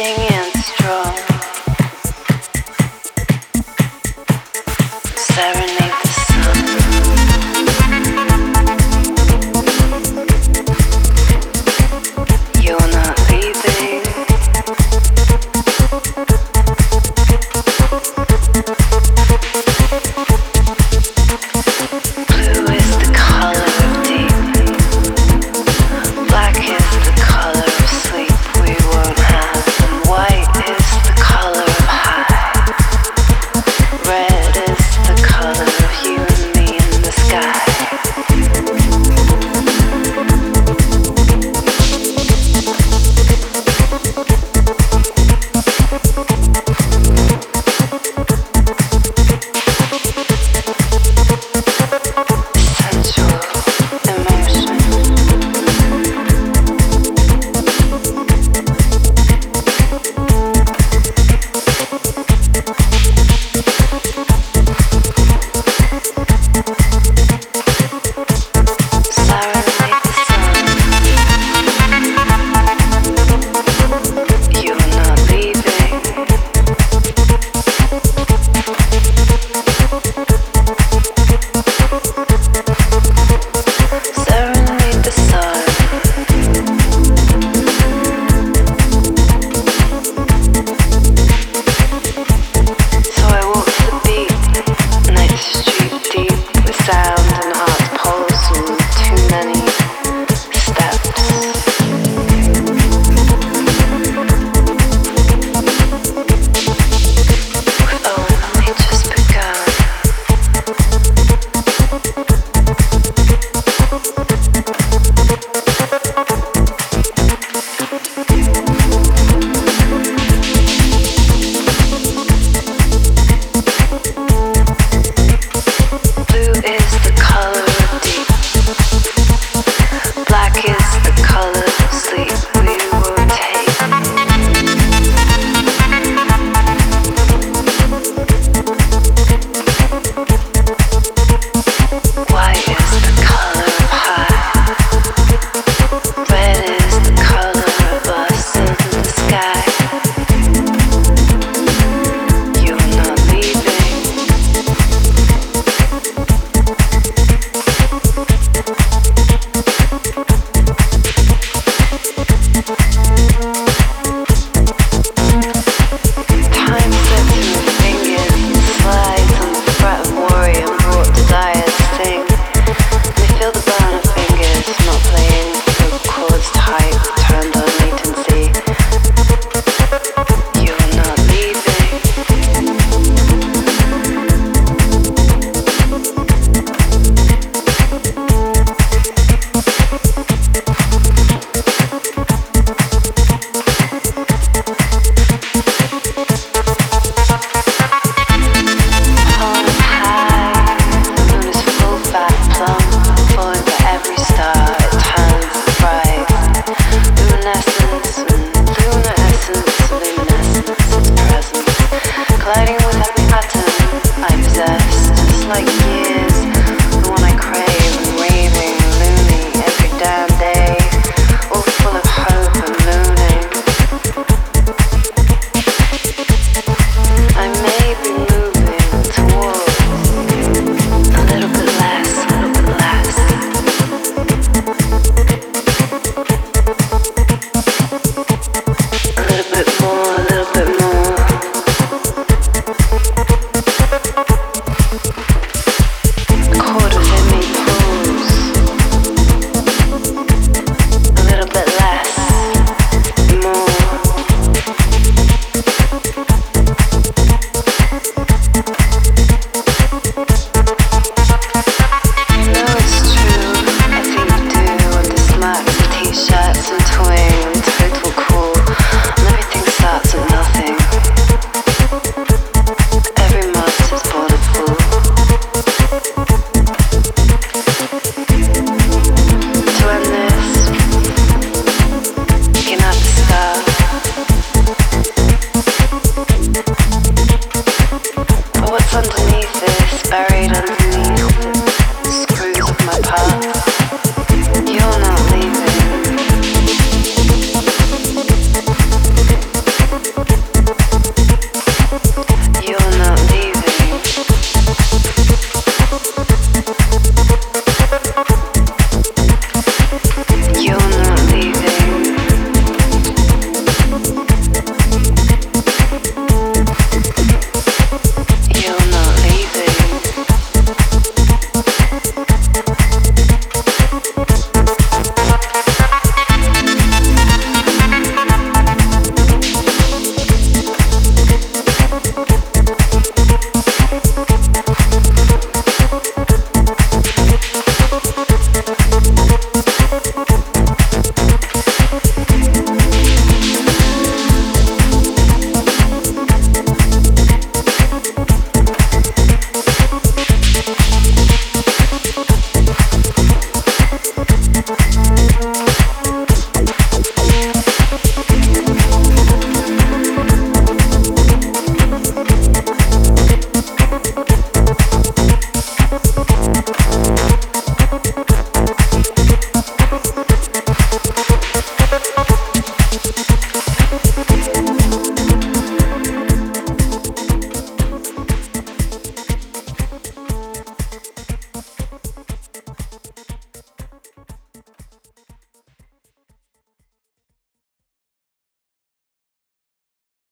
And strong. 건